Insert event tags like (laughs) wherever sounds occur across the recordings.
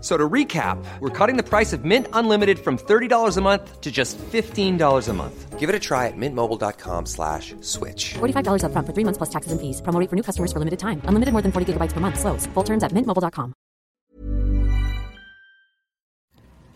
F- So to recap, we're cutting the price of Mint Unlimited from $30 a month to just $15 a month. Give it a try at mintmobile.com slash switch. $45 upfront for three months plus taxes and fees. Promo rate for new customers for limited time. Unlimited more than 40 gigabytes per month. Slows. Full terms at mintmobile.com.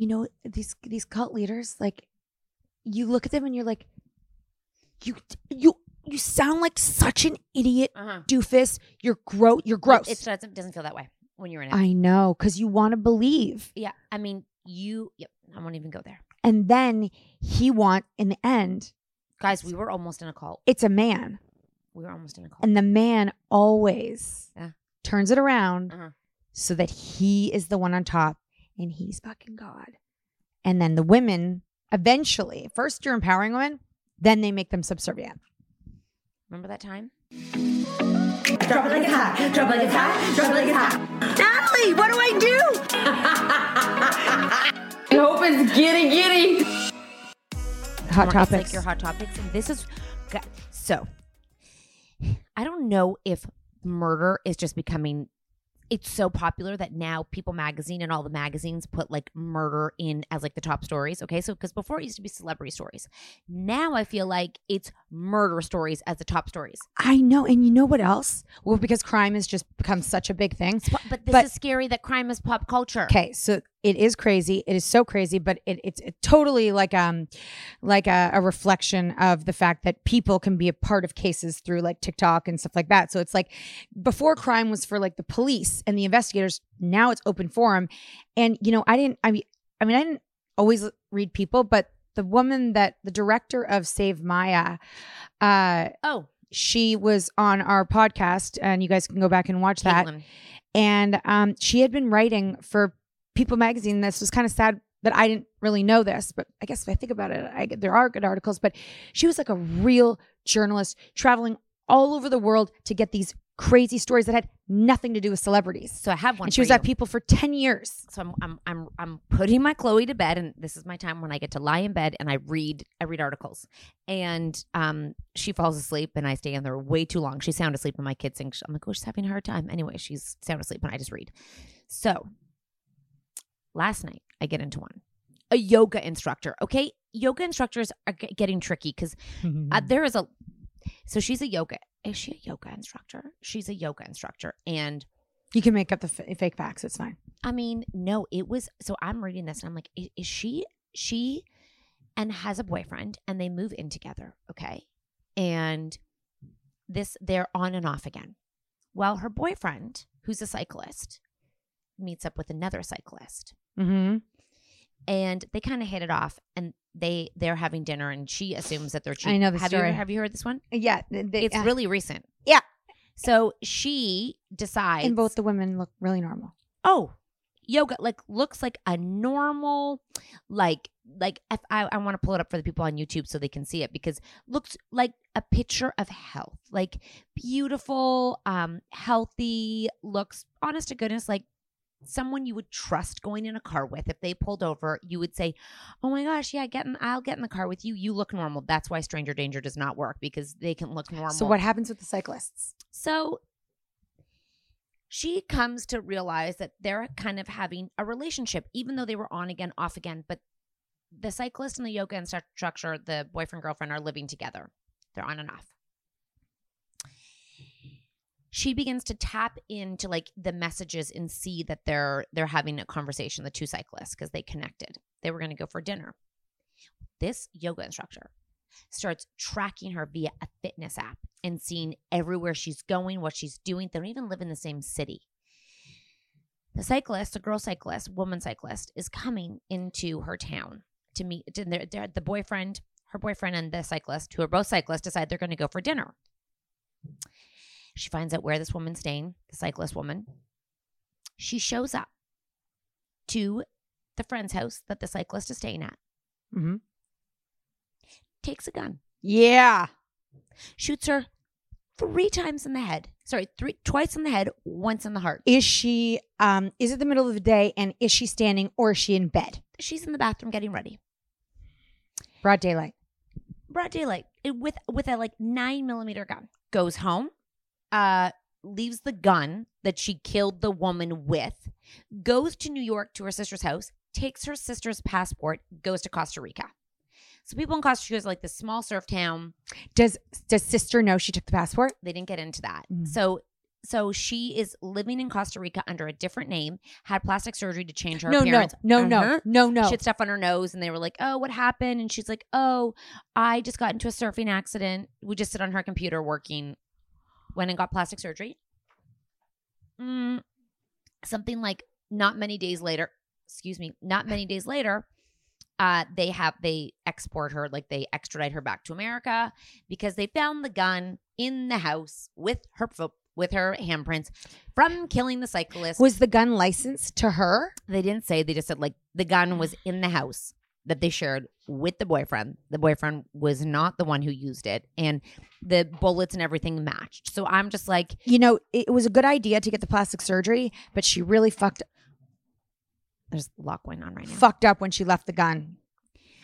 You know these these cult leaders like you look at them and you're like you you you sound like such an idiot Uh-huh. doofus you're gross you're gross It doesn't doesn't feel that way when you're in it. i know because you want to believe yeah, I mean, you. Yep, I won't even go there, and then he want in the end guys. We were almost in a cult. it's a man We were almost in a cult. and the man always Yeah. turns it around Uh-huh. so that he is the one on top and he's fucking god and then the women eventually first you're empowering women then they make them subservient Remember that time? Drop it like it's hot. Drop it like it's hot. Drop it like it's hot. Natalie, what do I do? I hope it's giddy giddy. hot It's topics like your hot topics. And this is gu- so. I don't know if murder is just becoming. It's so popular that now People Magazine and all the magazines put like murder in as like the top stories. Okay, so because before it used to be celebrity stories, now I feel like it's murder stories as the top stories. i know and you know what else well because crime has just become such a big thing But, this But- is scary that crime is pop culture. okay so it is crazy. It is so crazy but it, it's totally like um like a, a reflection of the fact that people can be a part of cases through like tiktok and stuff like that. So it's like before crime was for like the police and the investigators now it's open forum. And you know i didn't i mean i mean i didn't always read people but the woman that the director of save maya uh Oh, she was on our podcast and you guys can go back and watch that. And um, she had been writing for People magazine. This was kind of sad that I didn't really know this, but I guess if I think about it, I, there are good articles. But she was like a real journalist traveling all over the world to get these crazy stories that had nothing to do with celebrities. So I have one. and she was at people for 10 years. so I'm, I'm I'm I'm putting my Chloe to bed, and this is my time when I get to lie in bed and I read I read articles, and um she falls asleep and I stay in there way too long. She's sound asleep and my kids think I'm like oh she's having a hard time. Anyway, she's sound asleep and I just read. So last night I get into one, a yoga instructor. Okay, yoga instructors are g- getting tricky because uh, (laughs) there is a so she's a yoga. Is she a yoga instructor? She's a yoga instructor, and You can make up the f- fake facts. It's fine. I mean, no, it was so I'm reading this and I'm like, is, is she she and has a boyfriend and they move in together, okay? And this they're on and off again. Well, her boyfriend, who's a cyclist, meets up with another cyclist. Mm-hmm. And they kind of hit it off and they they're having dinner and she assumes that they're cheating. I know the have You story. ever, have you heard this one? Yeah. They, It's uh, really recent. Yeah. So she decides And both the women look really normal. oh yoga like looks like a normal like like if i, I want to pull it up for the people on youtube so they can see it because looks like a picture of health like beautiful um healthy looks honest to goodness like someone you would trust going in a car with if they pulled over you would say oh my gosh yeah get in i'll get in the car with you you look normal that's why stranger danger does not work because they can look normal So what happens with the cyclists? so she comes to realize that they're kind of having a relationship, even though they were on again, off again. But the cyclist and the yoga instructor, the boyfriend girlfriend, are living together. They're on and off. She begins to tap into like the messages and see that they're they're having a conversation. The two cyclists because they connected. They were going to go for dinner. This yoga instructor starts tracking her via a fitness app and seeing everywhere she's going, what she's doing. They don't even live in the same city. The cyclist, a girl cyclist, woman cyclist, is coming into her town to meet the boyfriend, her boyfriend, and the cyclist, who are both cyclists, decide they're going to go for dinner. She finds out where this woman's staying, the cyclist woman. She shows up to the friend's house that the cyclist is staying at, Mm-hmm. takes a gun, Yeah. shoots her three times in the head. Sorry, three twice in the head, once in the heart. Is she um is it the middle of the day and is she standing or is she in bed? She's in the bathroom getting ready. Broad daylight. Broad daylight it- with with a like nine millimeter gun. Goes home, uh, leaves the gun that she killed the woman with, goes to New York to her sister's house, takes her sister's passport, goes to Costa Rica. So people in Costa Rica is like this small surf town. Does does sister know she took the passport? They didn't get into that. Mm. So so she is living in Costa Rica under a different name, had plastic surgery to change her no, appearance. no, no, Uh-huh. no, no, no. She had stuff on her nose, and they were like, "Oh, what happened?" And she's like, "Oh, I just got into a surfing accident. We just sit on her computer working. Went and got plastic surgery. Mm, something like not many days later. Excuse me, not many days later." Uh, they have they export her like they extradite her back to America because they found the gun in the house with her fo- with her handprints from killing the cyclist. Was the gun licensed to her? They didn't say. They just said like the gun was in the house that they shared with the boyfriend. The boyfriend was not the one who used it, and the bullets and everything matched. So I'm just like, You know, it was a good idea to get the plastic surgery, but she really fucked there's a lot going on right now. fucked up when she left the gun.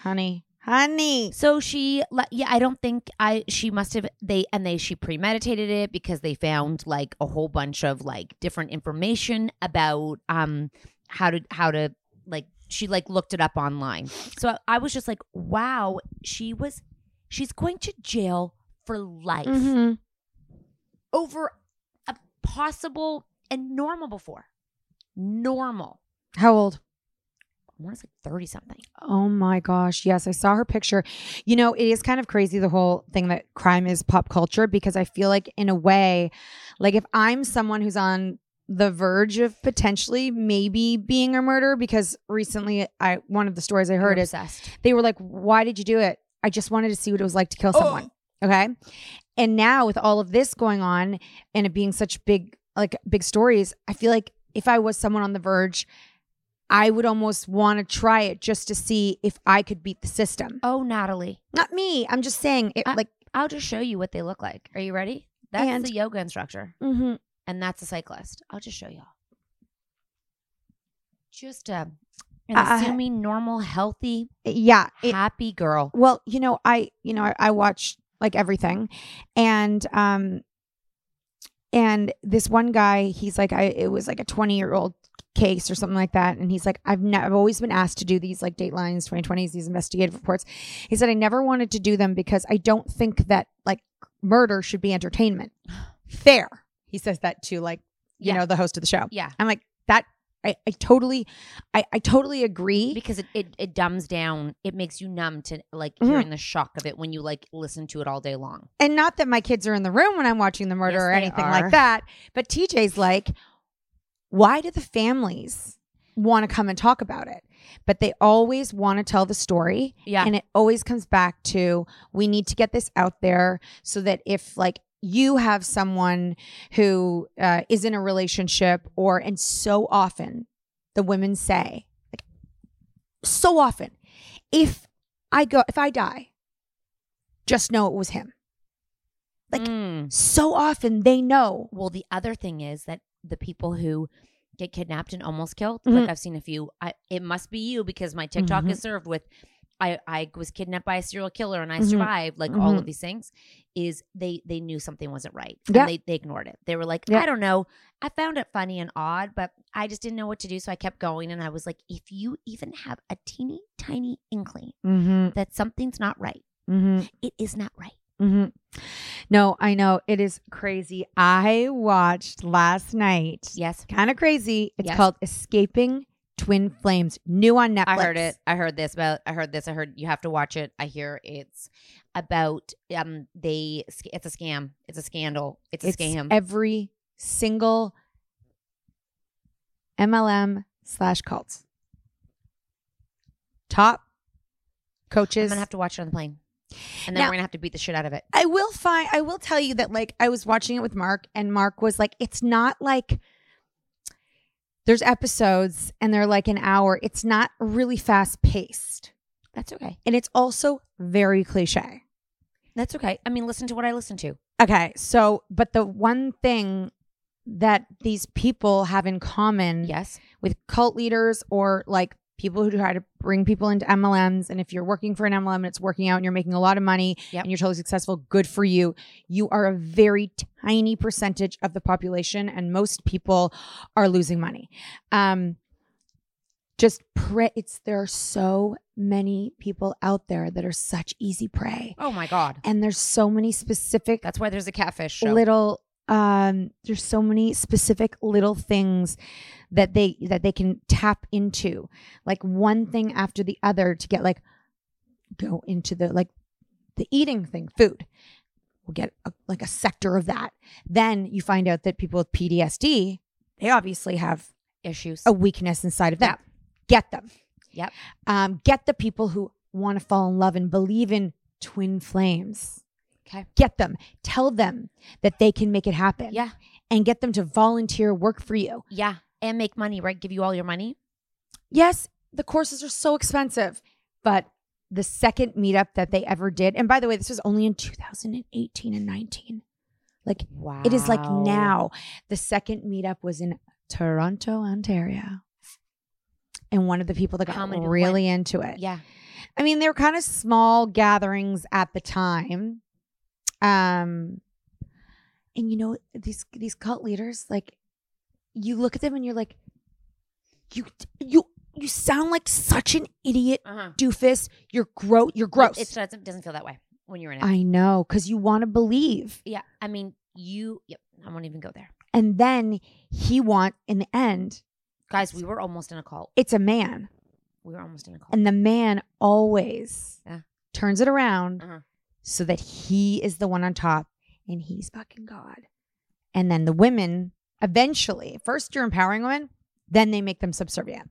Honey. Honey. So she, yeah, I don't think I. She must have they and they she premeditated it because they found like a whole bunch of like different information about um how to how to like she like looked it up online. So I, I was just like, wow, she was she's going to jail for life Mm-hmm. over a possible and normal before normal. How old? I want to say thirty something. Oh my gosh. Yes, I saw her picture. You know, it is kind of crazy the whole thing that crime is pop culture because I feel like, in a way, like if I'm someone who's on the verge of potentially maybe being a murderer, because recently I one of the stories I heard is obsessed. they were like, Why did you do it? I just wanted to see what it was like to kill someone. Okay. And now with all of this going on and it being such big, like big stories, I feel like if I was someone on the verge, I would almost want to try it just to see if I could beat the system. Oh, Natalie. Not me. I'm just saying it I- like I'll just show you what they look like. Are you ready? That's And- the yoga instructor. mhm. And that's a cyclist. I'll just show y'all. Just a an Uh, assuming normal, healthy, Yeah. it- happy girl. Well, you know, I you know I, I watch like everything, and um, and this one guy, he's like, I it was like a twenty year old case or something like that, and he's like, I've never, I've always been asked to do these like Datelines, twenty twenties, these investigative reports. He said I never wanted to do them because I don't think that like murder should be entertainment. (sighs) Fair. He says that to like you Yeah. know the host of the show. Yeah. I'm like that. I, I totally, I, I totally agree. because it, it it dumbs down it makes you numb to like Mhm. hearing the shock of it when you like listen to it all day long and not that my kids are in the room when I'm watching the murder Yes, or anything are. like that. But TJ's like, why do the families want to come and talk about it? But they always want to tell the story. Yeah. And it always comes back to we need to get this out there so that if like you have someone who uh, is in a relationship or, and so often the women say, like, so often, if I go, if I die, just know it was him. Like, Mm. so often they know. well the other thing is that the people who get kidnapped and almost killed Mhm. like i've seen a few I, it must be you because my tiktok Mhm. is served with I, I was kidnapped by a serial killer and I Mhm. survived, like all Mhm. of these things, is they they knew something wasn't right. Yeah. And they, they ignored it. They were like, Yeah. I don't know. I found it funny and odd, but I just didn't know what to do. So I kept going and I was like, if you even have a teeny tiny inkling Mm-hmm. that something's not right, Mm-hmm. it is not right. Mm-hmm. No, I know it is crazy. I watched last night. Yes. Kind of crazy. It's Yes. called Escaping Twin Flames, new on Netflix. I heard it. I heard this about. I heard this. I heard you have to watch it. I hear it's about um they. It's a scam. It's a scandal. It's a It's scam. every single MLM slash cult. Top coaches. I'm gonna have to watch it on the plane, and then Now- we're gonna have to beat the shit out of it. I will find I will tell you that like I was watching it with Mark and Mark was like it's not like there's episodes and they're like an hour. It's not really fast paced. That's okay. And it's also very cliche. That's okay. I mean, listen to what I listen to. Okay, so but the one thing that these people have in common Yes. with cult leaders or like people who try to bring people into MLMs. And if you're working for an MLM and it's working out and you're making a lot of money Yep. and you're totally successful, good for you. You are a very tiny percentage of the population, and most people are losing money. Um, just pray. It's there are so many people out there that are such easy prey, Oh my god. and there's so many specific That's why there's a catfish show. little um there's so many specific little things that they that they can tap into like one thing after the other to get like go into the like the eating thing food. We'll get a, like a sector of that. Then you find out that people with PTSD they obviously have Issues. a weakness inside of them. Get them. Yep. um get the people who want to fall in love and believe in twin flames Okay. get them tell them that they can make it happen Yeah. and get them to volunteer work for you Yeah. And make money, right? Give you all your money. yes the courses are so expensive but the second meetup that they ever did and by the way this was only in 2018 and 19 like Wow. it is like now the second meetup was in toronto ontario and one of the people that got really into it Yeah. I mean, they were kind of small gatherings at the time. Um and you know, these these cult leaders, like you look at them and you're like, you you you sound like such an idiot Uh-huh. doofus. You're gross. You're gross. It doesn't doesn't feel that way when you're in it. I know, because you want to believe. yeah. I mean, you. Yep. I won't even go there, And then he want in the end, guys. We were almost in a cult. it's a man. We were almost in a cult. And the man always Yeah. turns it around Uh-huh. So that he is the one on top and he's fucking God. And then the women eventually, first you're empowering women, then they make them subservient.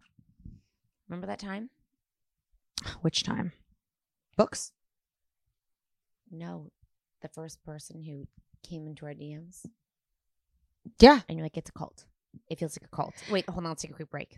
Remember that time? Which time? Books? No, the first person who came into our DMs, Yeah. and you're like, it's a cult. It feels like a cult. Wait, hold on. Let's take a quick break.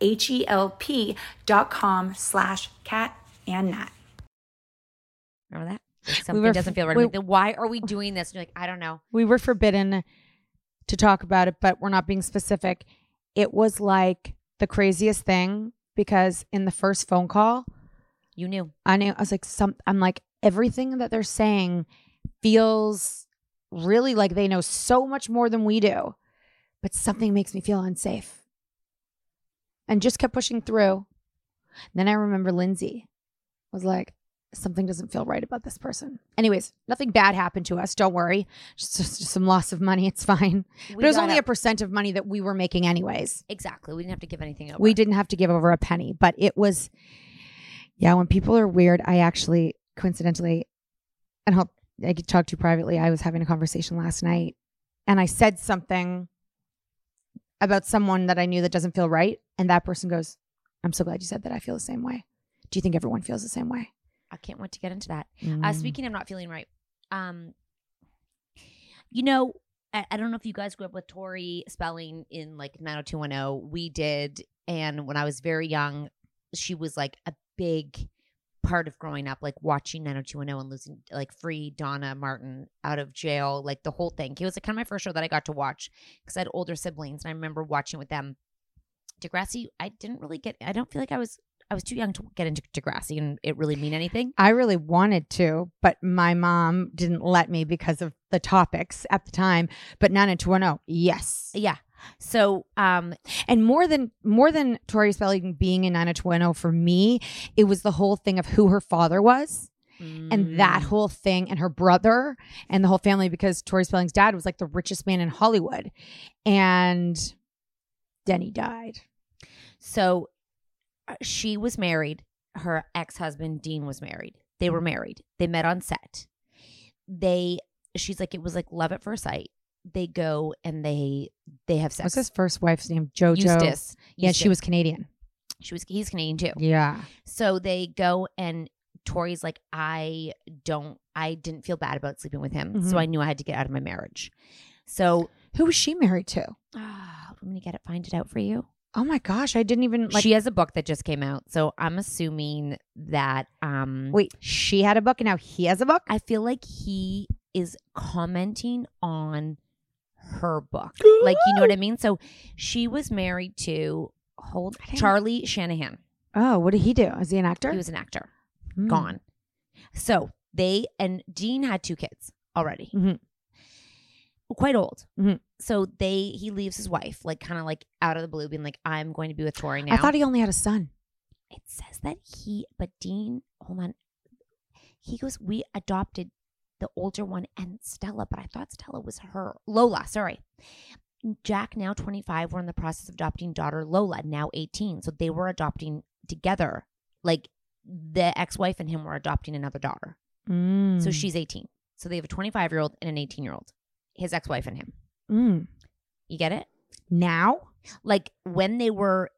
H-E-L-P dot com slash cat and nat. Remember that? Like something were doesn't feel right. we- Like, why are we doing this? And you're like, I don't know. we were forbidden to talk about it, but we're not being specific. It was like the craziest thing because in the first phone call, You knew. I knew I was like some I'm like everything that they're saying feels really like they know so much more than we do. But something makes me feel unsafe. And just kept pushing through. Then I remember Lindsay was like, something doesn't feel right about this person. Anyways, nothing bad happened to us. Don't worry. Just, just, some loss of money. It's fine. We but it was only a- a percent of money that we were making anyways. Exactly. We didn't have to give anything over. We didn't have to give over a penny, but it was, yeah, when people are weird, I actually coincidentally, and I'll, I could talk to you privately, I was having a conversation last night and I said something about someone that I knew that doesn't feel right. And that person goes, I'm so glad you said that. I feel the same way. Do you think everyone feels the same way? I can't wait to get into that. Uh, Mm. speaking of not feeling right, um, you know, I, I don't know if you guys grew up with Tori Spelling in like 90210. We did. And when I was very young, she was like a big part of growing up, like watching 90210 and losing, like free Donna Martin out of jail, like the whole thing. It was like kind of my first show that I got to watch because I had older siblings and I remember watching with them. Degrassi, I didn't really get, I don't feel like I was, I was too young to get into Degrassi and it really mean anything. I really wanted to, but my mom didn't let me because of the topics at the time. But 90210, yes. Yeah. So, um, And more than more than Tori Spelling being in 90210 for me, it was the whole thing of who her father was and that Mm. whole thing and her brother and the whole family because Tori Spelling's dad was like the richest man in Hollywood. And then he died. So uh, she was married. Her ex husband, Dean, was married. They were married. They met on set. They, she's like, it was like love at first sight. They go and they they have sex. What's his first wife's name? Jojo. Eustace. Yeah, she was Canadian. She was. He's Canadian too. Yeah. So they go and Tori's like, I don't. I didn't feel bad about sleeping with him, Mhm. so I knew I had to get out of my marriage. So Who was she married to? ah, I'm gonna get it. Find it out for you. Oh my gosh, I didn't even like she has a book that just came out, so I'm assuming that. um Wait, she had a book and now he has a book? I feel like he is commenting on her book. (gasps) like, you know what I mean? So she was married to hold Charlie Shanahan. Oh, what did he do? Is he an actor? He was an actor. Hmm. Gone. So they and Dean had two kids already. Mhm. Quite old. Mhm. So they he leaves his wife, like kind of like out of the blue, being like, I'm going to be with Tori now. I thought he only had a son. it says that he but Dean, hold on. He goes, We adopted the older one and Stella, but I thought Stella was her. Lola, sorry. Jack, now 25, were in the process of adopting daughter Lola, now 18. So they were adopting together. Like the ex wife and him were adopting another daughter. Mm. So she's 18. So they have a 25 year old and an 18 year old, his ex wife and him. Mm. You get it? now. Like when they were,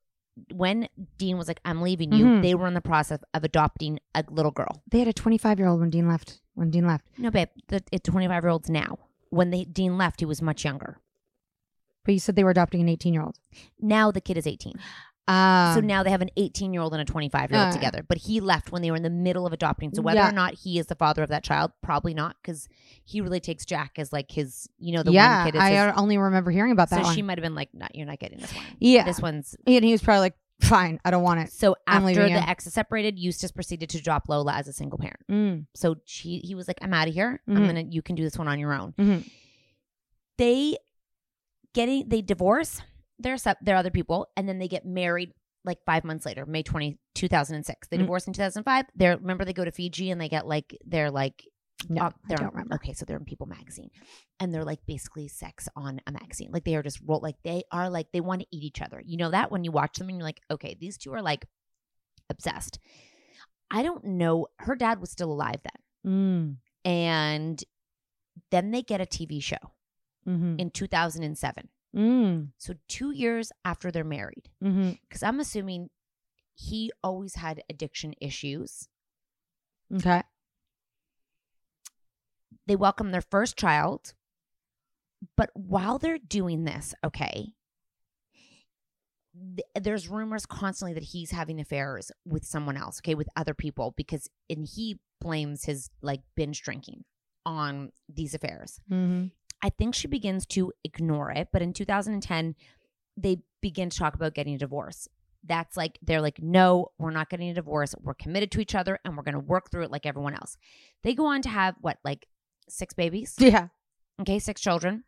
when Dean was like, I'm leaving you, Mhm. they were in the process of adopting a little girl. They had a 25 year old when Dean left. When Dean left. No, babe, the, it's 25 year olds now. When they, Dean left, he was much younger. But you said they were adopting an 18 year old. Now the kid is 18. Uh, so now they have an 18 year old and a 25 year old Uh. together. But he left when they were in the middle of adopting. So whether Yeah. or not he is the father of that child, probably not, because he really takes Jack as like his, you know, the yeah, one kid. Is I his, only remember hearing about that so one. she might have been like, "No, you're not getting this one. Yeah. this one's." and he was probably like, fine, I don't want it. So after the you. ex is separated, Eustace proceeded to drop Lola as a single parent. Mm. So she, he was like, "I'm out of here. I'm Mhm. gonna. You can do this one on your own." Mhm. They getting they divorce their sep- their other people, and then they get married like five months later, May 20, 2006. They Mm. divorce in 2005. They're remember they go to Fiji and they get like they're like No, I they're don't remember. okay, so they're in People magazine, and they're like basically sex on a magazine. Like they are just roll like they are like they want to eat each other. You know that when you watch them and you're like, okay, these two are like obsessed. I don't know. Her dad was still alive then, Mm. and then they get a TV show Mm-hmm. in 2007. Mm. So two years after they're married, Mm-hmm. because I'm assuming he always had addiction issues. Okay. They welcome their first child, but while they're doing this, okay, th- there's rumors constantly that he's having affairs with someone else, okay, with other people, because and he blames his like binge drinking on these affairs. Mm-hmm. I think she begins to ignore it. But in 2010, they begin to talk about getting a divorce. That's like, they're like, no, we're not getting a divorce. We're committed to each other and we're going to work through it like everyone else. They go on to have what, like six babies? Yeah. Okay, six children.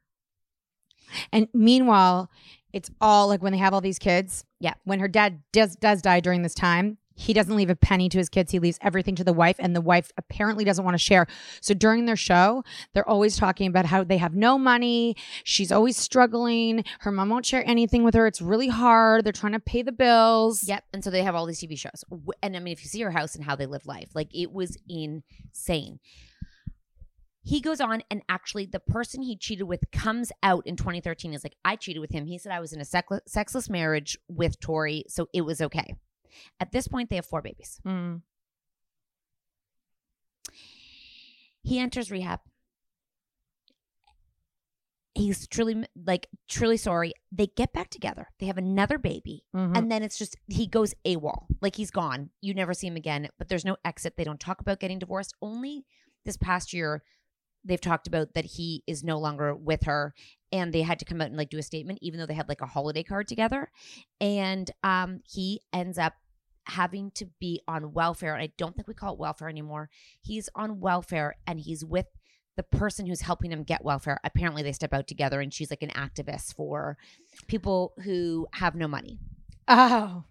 And meanwhile, it's all like when they have all these kids. Yeah. When her dad does does die during this time, he doesn't leave a penny to his kids. He leaves everything to the wife, and the wife apparently doesn't want to share. So during their show, they're always talking about how they have no money. She's always struggling. Her mom won't share anything with her. It's really hard. They're trying to pay the bills. Yep. And so they have all these TV shows. And I mean, if you see her house and how they live life, like it was insane. He goes on, and actually, the person he cheated with comes out in 2013. Is like, I cheated with him. He said I was in a sexless marriage with Tori, so it was okay. At this point, they have four babies. Mm. He enters rehab. He's truly like truly sorry. They get back together. They have another baby. Mhm. And then it's just he goes AWOL. Like he's gone. You never see him again. But there's no exit. They don't talk about getting divorced. Only this past year they've talked about that he is no longer with her. And they had to come out and like do a statement, even though they had like a holiday card together. And um he ends up having to be on welfare. And I don't think we call it welfare anymore. He's on welfare and he's with the person who's helping him get welfare. Apparently they step out together and she's like an activist for people who have no money. Oh.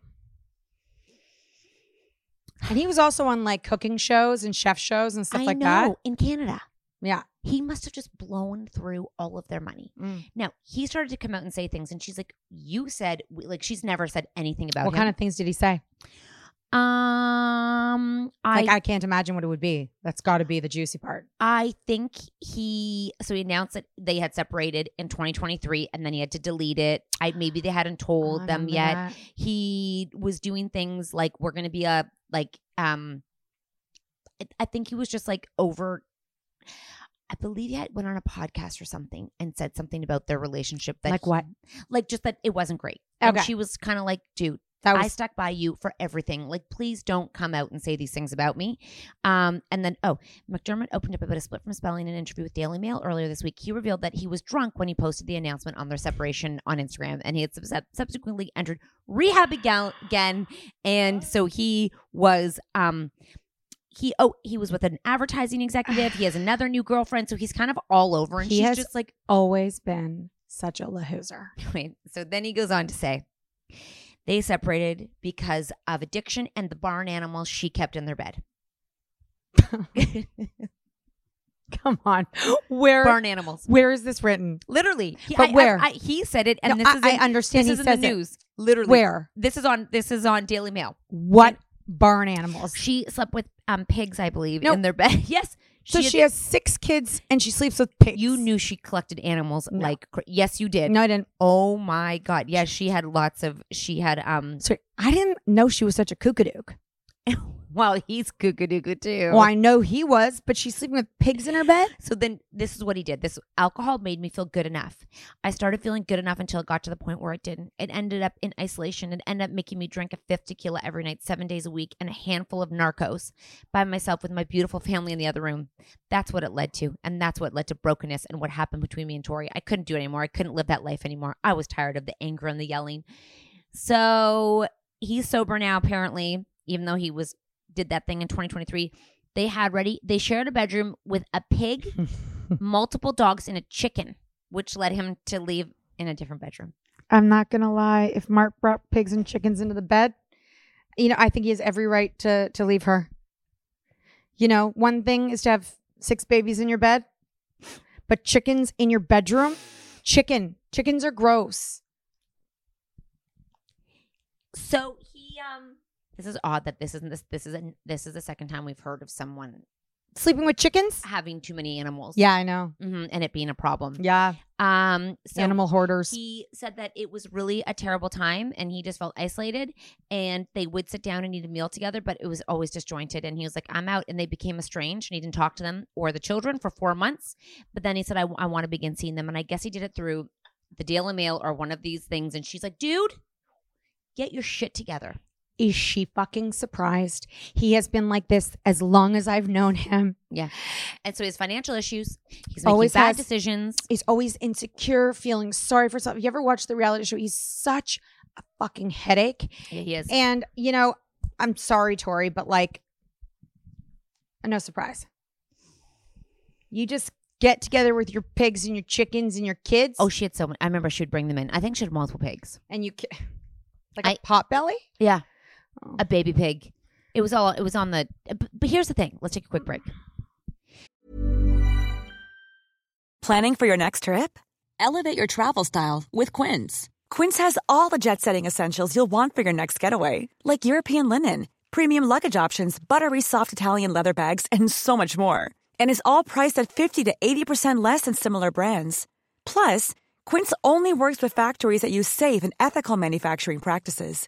And he was also on like cooking shows and chef shows and stuff I like know that. in Canada. Yeah. He must have just blown through all of their money. Mm. Now he started to come out and say things, and she's like, "You said like she's never said anything about What him." kind of things did he say? Um, I Like I can't imagine what it would be. That's got to be the juicy part. I think he so he announced that they had separated in 2023 and then he had to delete it. I maybe they hadn't told I them yet. that. He was doing things like we're going to be a like um I, I think he was just like over I believe he had went on a podcast or something and said something about their relationship that Like what? like just that it wasn't great. And Okay. she was kind of like, dude, That I stuck by you for everything. Like, please don't come out and say these things about me. Um, and then, oh, McDermott opened up about a split from spelling in an interview with Daily Mail earlier this week. He revealed that he was drunk when he posted the announcement on their separation on Instagram, and he had sub- subsequently entered rehab again. again and so he was, um, he oh he was with an advertising executive. He has another new girlfriend, so he's kind of all over. And He she's has- just like, always been such a lahoozer. Wait, (laughs) so then he goes on to say they separated because of addiction and the barn animals she kept in their bed. (laughs) Come on, where barn animals. where is this written? Literally. He, But I- I- where? I, he said it and No, this I- is I in, understand this he is in the it. news. Literally. Where? This is on this is on Daily Mail. What barn animals? She slept with um pigs, I believe, No. in their bed. (laughs) yes. So she has six kids and she sleeps with pigs. you knew she collected animals No. like cra- yes you did. No, I didn't. Oh my god. Yes, she had lots of she had um Sorry, I didn't know she was such a kookadook. (laughs) well, he's kookadookoo too. Well, I know he was, but she's sleeping with pigs in her bed. So then this is what he did. This alcohol made me feel good enough. I started feeling good enough until it got to the point where it didn't. It ended up in isolation. It ended up making me drink a fifth tequila every night, seven days a week, and a handful of Norcos by myself with my beautiful family in the other room. That's what it led to. And that's what led to brokenness and what happened between me and Tori. I couldn't do it anymore. I couldn't live that life anymore. I was tired of the anger and the yelling. So he's sober now, apparently, even though he was did that thing in 2023. They had ready, they shared a bedroom with a pig, (laughs) multiple dogs, and a chicken, which led him to leave in a different bedroom. I'm not gonna lie. If Mark brought pigs and chickens into the bed, you know, I think he has every right to to leave her. You know, one thing is to have six babies in your bed, but chickens in your bedroom, chicken, chickens are gross. So he um this is odd that this isn't this this is a, this is the second time we've heard of someone Sleeping with chickens? having too many animals. Yeah, I know. hmm and it being a problem. Yeah, Um so animal hoarders. He said that it was really a terrible time and he just felt isolated and they would sit down and eat a meal together, but it was always disjointed. And he was like, I'm out. And they became estranged and he didn't talk to them or the children for four months. But then he said, I, I want to begin seeing them. And I guess he did it through the Daily Mail or one of these things. And she's like, dude, get your shit together. Is she fucking surprised? He has been like this as long as I've known him. Yeah. And so his financial issues, he's making Always bad has- decisions. He's always insecure, feeling sorry for himself. You ever watch the reality show? He's such a fucking headache. Yeah, he is. And, you know, I'm sorry, Tori, but like, no surprise. You just get together with your pigs and your chickens and your kids. oh, she had so many. I remember she would bring them in. I think she had multiple pigs. and you like a I- pot belly? Yeah. Oh. A baby pig. It was all, it was on the, but, but here's the thing. Let's take a quick break. Planning for your next trip? Elevate your travel style with Quince. Quince has all the jet setting essentials you'll want for your next getaway, like European linen, premium luggage options, buttery soft Italian leather bags, and so much more. And is all priced at 50 to 80% less than similar brands. Plus, Quince only works with factories that use safe and ethical manufacturing practices.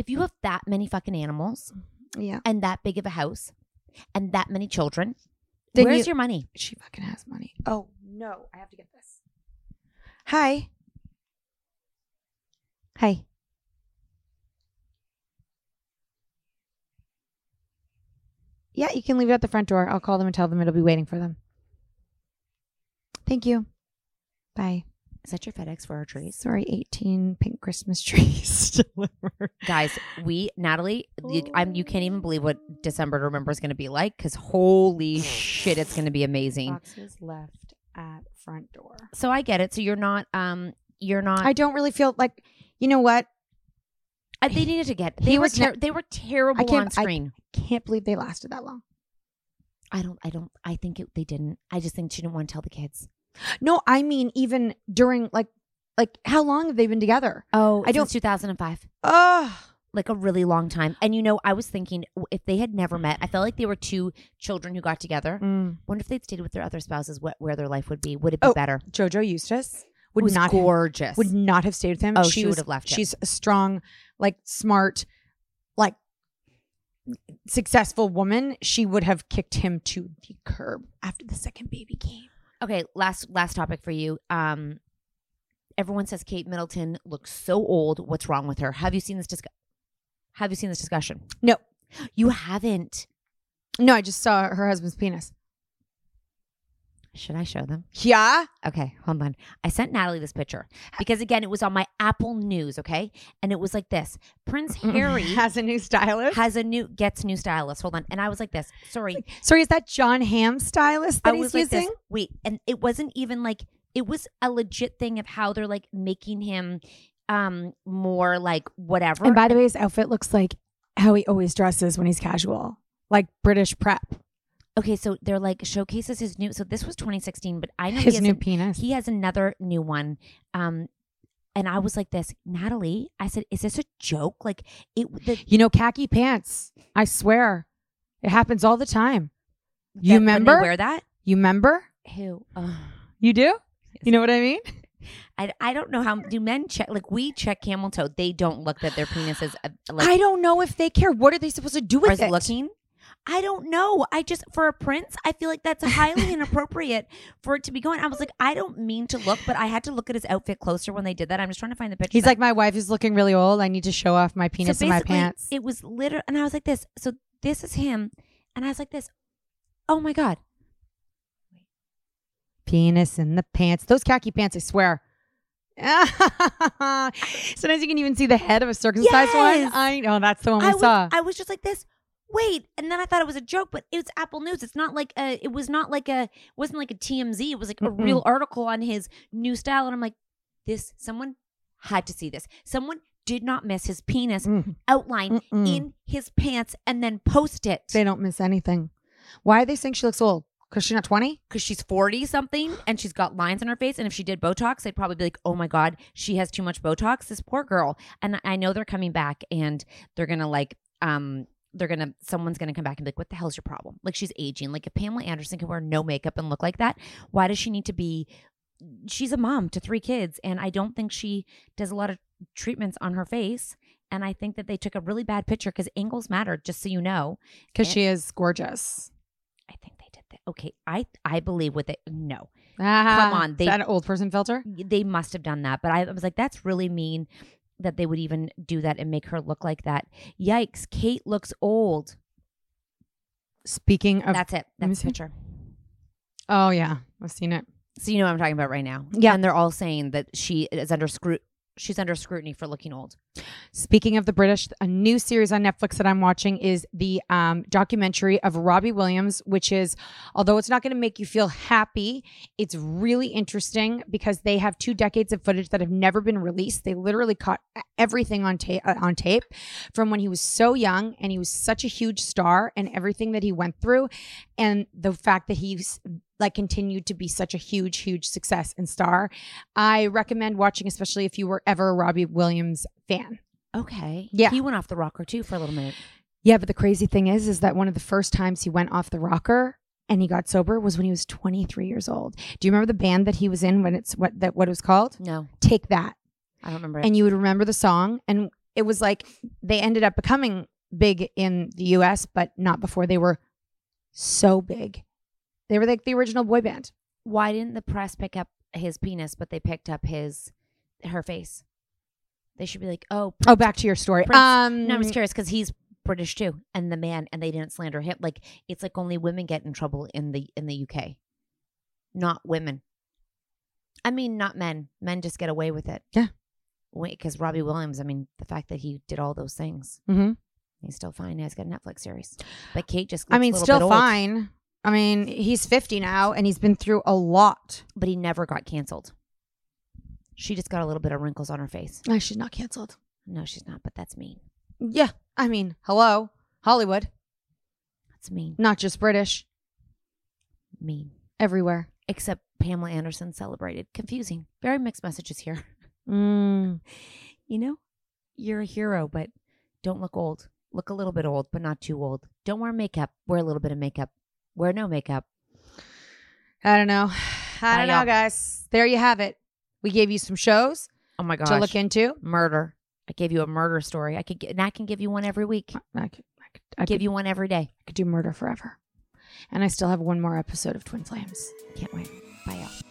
If you have that many fucking animals Yeah. and that big of a house and that many children, Then where's you- your money? She fucking has money. Oh no, I have to get this. Hi. Hi. Yeah, you can leave it at the front door. I'll call them and tell them it'll be waiting for them. Thank you. Bye. Is that your FedEx for our trees? Sorry, 18 pink Christmas (laughs) trees delivered. Guys, we Natalie, you, I'm you can't even believe what December to remember is going to be like because holy shit, it's going to be amazing. Boxes left at front door. So I get it. So you're not, um, you're not. I don't really feel like, you know what? Uh, they needed to get. They He were ter- ne- they were terrible I can't, on screen. I can't believe they lasted that long. I, don't. I don't. I think it, they didn't. I just think she didn't want to tell the kids. No, I mean even during like like how long have they been together? Oh, I don't- 2005. Oh, like a really long time. And you know, I was thinking if they had never met, I felt like they were two children who got together. Mm. Wonder if they'd stayed with their other spouses, what where their life would be. Would it be Oh, better? Jojo Eustace would Was not gorgeous. would not have stayed with him. Oh, she would was- have left him. She's a strong, like smart, like successful woman. She would have kicked him to the curb after the second baby came. Okay, last last topic for you. Um, everyone says Kate Middleton looks so old. What's wrong with her? Have you seen this discuss? Have you seen this discussion? No, You haven't. no, I just saw her husband's penis. Should I show them? Yeah, Okay, hold on. I sent Natalie this picture because again, it was on my Apple News. Okay, and it was like this: Prince (laughs) Harry has a new stylist. has a new gets new stylist. Hold on, and I was like this. Sorry, Sorry, is that Jon Hamm stylist that I he's was like using? Wait, and it wasn't even like it was a legit thing of how they're like making him um more like whatever. And by the way, his outfit looks like how he always dresses when he's casual, like British prep. Okay, so they're like showcases his new. So this was 2016, but I know His he has new an- penis. He has another new one. Um, and I was like this, Natalie. I said, "Is this a joke? Like it? The, You know, khaki pants. I swear, it happens all the time. You remember? wear that? You remember? Who? You do? You know what I mean? (laughs) I, I don't know how do men check like we check camel toe. They don't look that their penis is uh, like I don't know if they care. What are they supposed to do with it? looking. I don't know. I just for a prince, I feel like that's highly (laughs) inappropriate for it to be going. I was like, I don't mean to look, but I had to look at his outfit closer when they did that. I'm just trying to find the picture. He's like, my wife is looking really old. I need to show off my penis so in my pants. It was literally, and I was like this. So this is him, and I was like this. Oh my god! penis in the pants. Those khaki pants, I swear. (laughs) Sometimes you can even see the head of a circumcised Yes. one. I know that's the one we I was, saw. I was just like this. Wait, and then I thought it was a joke, but it's Apple News. It's not like a. It was not like a. It wasn't like a TMZ. It was like a real article on his new style, and I'm like, this. Someone had to see this. Someone did not miss his penis Mm. outline Mm-mm. in his pants and then post it they don't miss anything. Why are they saying she looks old? Because she's not 20? because she's 40 something and she's got lines on her face. And if she did Botox, they'd probably be like, oh my God, she has too much Botox. This poor girl. And I know they're coming back and they're going to like, um, they're gonna someone's gonna come back and be like, What the hell's your problem? Like she's aging. Like if Pamela Anderson can wear no makeup and look like that, why does she need to be she's a mom to three kids and I don't think she does a lot of treatments on her face. And I think that they took a really bad picture because angles matter, just so you know. Because she is gorgeous. I think they did that. Okay, I I believe with it. No, ah, come on, is they- that an old person filter? they must have done that. But I was like, that's really mean that they would even do that and make her look like that. Yikes, Kate looks old. Speaking of. That's it. That's the picture. Oh, yeah. I've seen it. So you know what I'm talking about right now. Yeah. And they're all saying that she is under scru- she's under scrutiny for looking old. Speaking of the British, a new series on Netflix that I'm watching is the um, documentary of Robbie Williams, which is, although it's not going to make you feel happy, it's really interesting because they have two decades of footage that have never been released. They literally caught everything on tape uh, on tape from when he was so young and he was such a huge star and everything that he went through, and the fact that he's like continued to be such a huge, huge success and star. I recommend watching, especially if you were ever a Robbie Williams fan. Okay. Yeah. He went off the rocker too for a little minute. Yeah, but the crazy thing is, is that one of the first times he went off the rocker and he got sober was when he was 23 years old. Do you remember the band that he was in when it's what that what it was called? No. Take That. I don't remember. it. And you would remember the song, and it was like they ended up becoming big in the U.S., but not before they were so big. They were like the original boy band. Why didn't the press pick up his penis, but they picked up his her face? They should be like, oh, Oh, back to your story. Prince. Um, no, I'm just curious because he's British too, and the man, and they didn't slander him. Like it's like only women get in trouble in the in the UK, not women. I mean, not men. Men just get away with it. Yeah. Wait, because Robbie Williams. I mean, the fact that he did all those things, Mhm. He's still fine. He's got a Netflix series, but Kate just. I mean, a still bit old. fine. I mean, he's 50 now, and he's been through a lot. but he never got canceled. She just got a little bit of wrinkles on her face. No, she's not canceled. No, she's not. But that's mean. Yeah, I mean, hello, Hollywood, That's mean. not just British, Mean. everywhere. Except Pamela Anderson celebrated. Confusing. Very mixed messages here. Mm. (laughs) You know, you're a hero, but don't look old. Look a little bit old, but not too old. Don't wear makeup. Wear a little bit of makeup. Wear no makeup. I don't know. (sighs) I don't know, guys. There you have it. We gave you some shows Oh my gosh. to look into. Murder. I gave you a murder story. I could get, and I can give you one every week. I could, I could, I give could, you one every day. I could do murder forever. And I still have one more episode of Twin Flames. Can't wait. Bye, y'all.